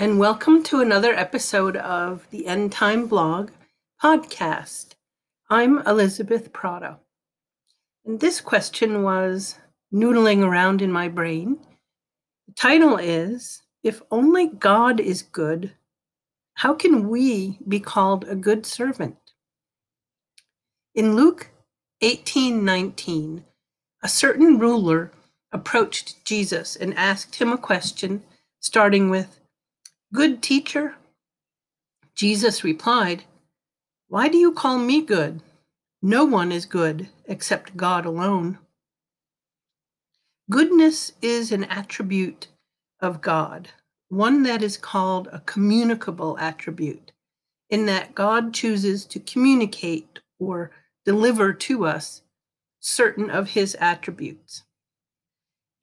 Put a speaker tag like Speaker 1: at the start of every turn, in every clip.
Speaker 1: and welcome to another episode of the End Time Blog podcast. I'm Elizabeth Prata. And this question was noodling around in my brain. The title is If Only God is Good, How Can We Be Called a Good Servant? In Luke 18 19, a certain ruler approached Jesus and asked him a question, starting with, Good teacher? Jesus replied, Why do you call me good? No one is good except God alone. Goodness is an attribute of God, one that is called a communicable attribute, in that God chooses to communicate or deliver to us certain of his attributes.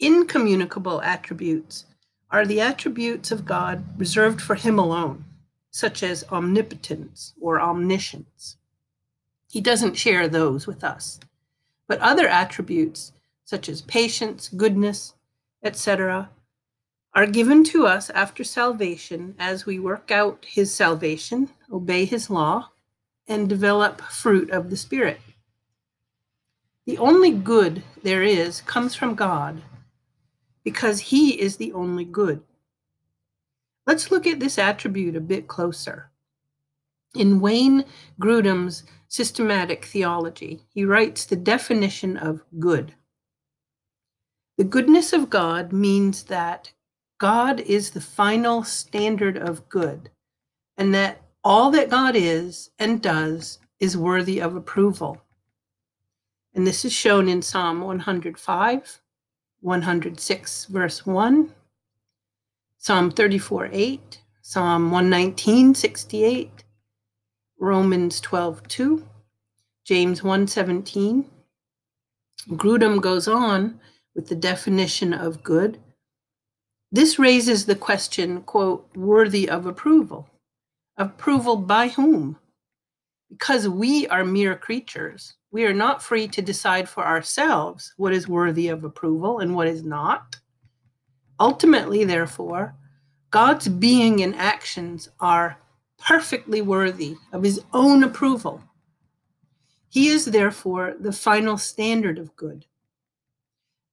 Speaker 1: Incommunicable attributes are the attributes of God reserved for him alone, such as omnipotence or omniscience. He doesn't share those with us. But other attributes, such as patience, goodness, etc., are given to us after salvation as we work out his salvation, obey his law, and develop fruit of the Spirit. The only good there is comes from God because he is the only good. Let's look at this attribute a bit closer. In Wayne Grudem's systematic theology, he writes the definition of good. The goodness of God means that God is the final standard of good, and that all that God is and does is worthy of approval. And this is shown in Psalm 105, 106, verse 1, Psalm 34, 8, Psalm 119, 68, Romans 12, 2, James 1, 17. Grudem goes on with the definition of good. This raises the question, quote, worthy of approval. Approval by whom? Because we are mere creatures, we are not free to decide for ourselves what is worthy of approval and what is not. Ultimately, therefore, God's being and actions are perfectly worthy of his own approval. He is therefore the final standard of good.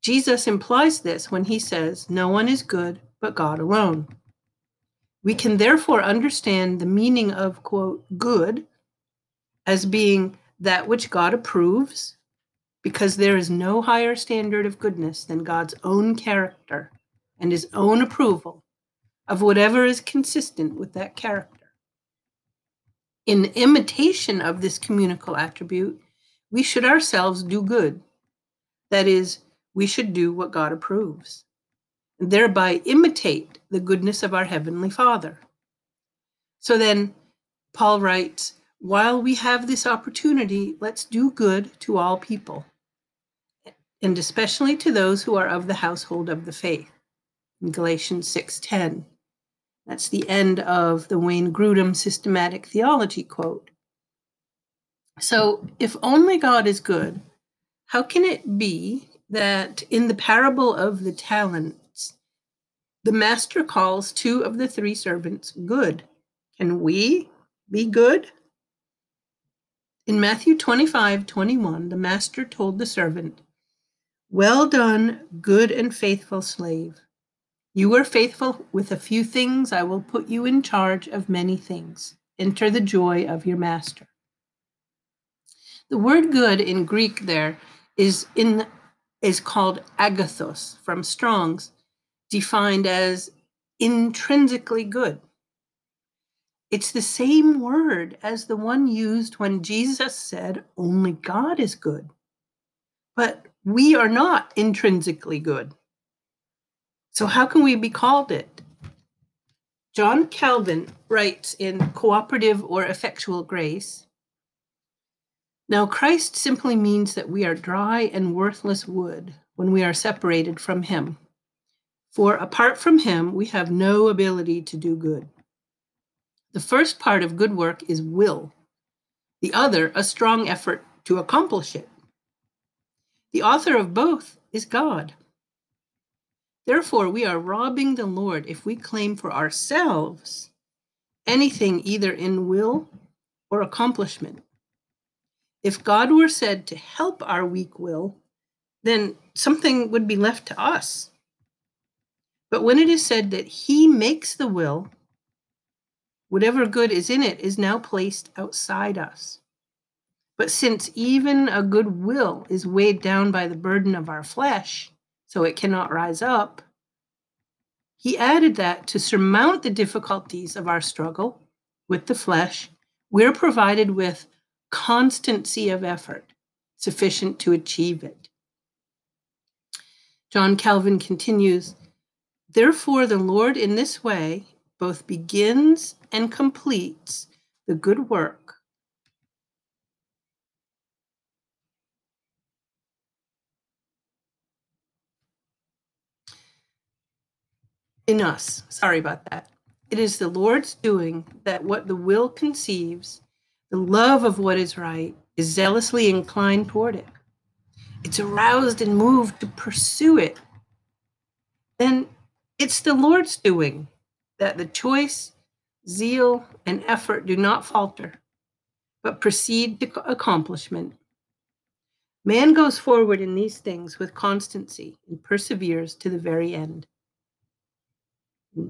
Speaker 1: Jesus implies this when he says, No one is good but God alone. We can therefore understand the meaning of, quote, good as being that which God approves, because there is no higher standard of goodness than God's own character and his own approval of whatever is consistent with that character. In imitation of this communicable attribute, we should ourselves do good. That is, we should do what God approves, and thereby imitate the goodness of our Heavenly Father. So then, Paul writes, while we have this opportunity, let's do good to all people, and especially to those who are of the household of the faith. In Galatians 6:10. That's the end of the Wayne Grudem systematic theology quote. So, if only God is good, how can it be that in the parable of the talents, the master calls two of the three servants good? Can we be good? In Matthew 25 21, the master told the servant, Well done, good and faithful slave. You were faithful with a few things, I will put you in charge of many things. Enter the joy of your master. The word good in Greek there is in is called agathos from Strong's, defined as intrinsically good. It's the same word as the one used when Jesus said, Only God is good. But we are not intrinsically good. So, how can we be called it? John Calvin writes in Cooperative or Effectual Grace Now, Christ simply means that we are dry and worthless wood when we are separated from Him. For apart from Him, we have no ability to do good. The first part of good work is will, the other, a strong effort to accomplish it. The author of both is God. Therefore, we are robbing the Lord if we claim for ourselves anything either in will or accomplishment. If God were said to help our weak will, then something would be left to us. But when it is said that He makes the will, whatever good is in it is now placed outside us. But since even a good will is weighed down by the burden of our flesh, so it cannot rise up, he added that to surmount the difficulties of our struggle with the flesh, we're provided with constancy of effort sufficient to achieve it. John Calvin continues Therefore, the Lord in this way both begins and completes the good work in us. Sorry about that. It is the Lord's doing that what the will conceives, the love of what is right, is zealously inclined toward it. It's aroused and moved to pursue it. Then it's the Lord's doing that the choice, zeal, and effort do not falter, but proceed to accomplishment. Man goes forward in these things with constancy and perseveres to the very end.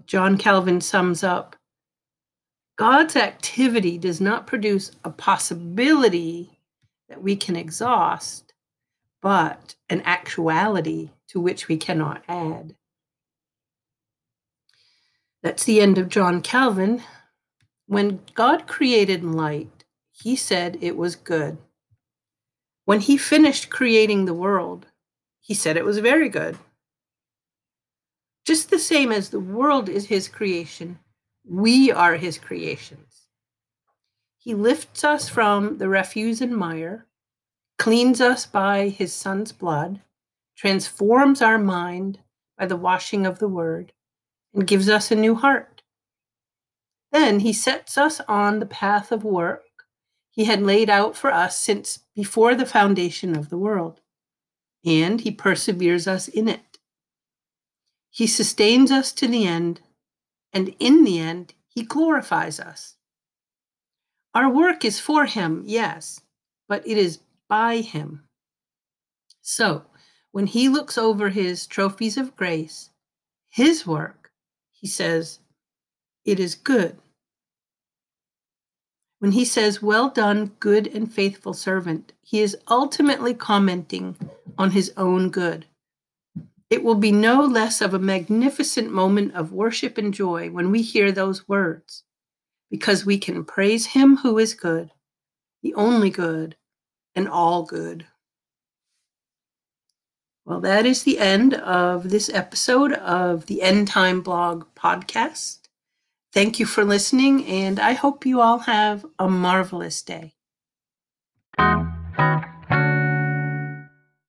Speaker 1: John Calvin sums up God's activity does not produce a possibility that we can exhaust, but an actuality to which we cannot add. That's the end of John Calvin. When God created light, he said it was good. When he finished creating the world, he said it was very good. Just the same as the world is his creation, we are his creations. He lifts us from the refuse and mire, cleans us by his son's blood, transforms our mind by the washing of the word, and gives us a new heart. Then he sets us on the path of work he had laid out for us since before the foundation of the world, and he perseveres us in it. He sustains us to the end, and in the end, He glorifies us. Our work is for Him, yes, but it is by Him. So, when He looks over His trophies of grace, His work, He says, It is good. When He says, Well done, good and faithful servant, He is ultimately commenting on His own good. It will be no less of a magnificent moment of worship and joy when we hear those words, because we can praise Him who is good, the only good, and all good. Well, that is the end of this episode of the End Time Blog podcast. Thank you for listening, and I hope you all have a marvelous day.